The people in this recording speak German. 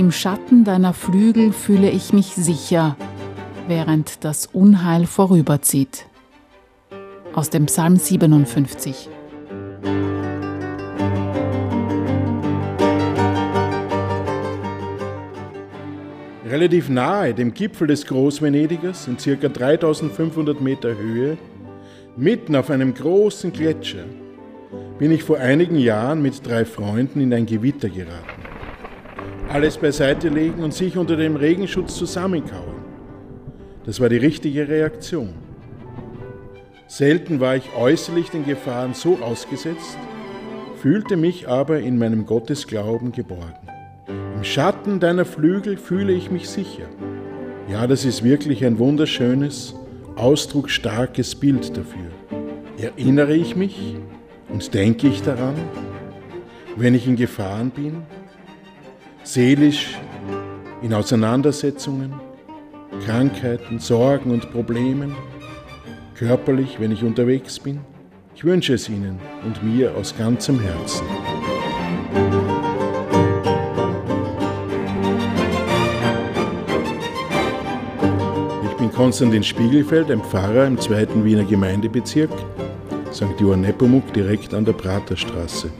Im Schatten deiner Flügel fühle ich mich sicher, während das Unheil vorüberzieht. Aus dem Psalm 57. Relativ nahe dem Gipfel des Großvenedigers, in ca. 3500 Meter Höhe, mitten auf einem großen Gletscher, bin ich vor einigen Jahren mit drei Freunden in ein Gewitter geraten. Alles beiseite legen und sich unter dem Regenschutz zusammenkauern. Das war die richtige Reaktion. Selten war ich äußerlich den Gefahren so ausgesetzt, fühlte mich aber in meinem Gottesglauben geborgen. Im Schatten deiner Flügel fühle ich mich sicher. Ja, das ist wirklich ein wunderschönes, ausdrucksstarkes Bild dafür. Erinnere ich mich und denke ich daran, wenn ich in Gefahren bin, seelisch in Auseinandersetzungen, Krankheiten, Sorgen und Problemen, körperlich, wenn ich unterwegs bin? Ich wünsche es Ihnen und mir aus ganzem Herzen. Konstantin Spiegelfeld, ein Pfarrer im zweiten Wiener Gemeindebezirk, St. Johann Nepomuk, direkt an der Praterstraße.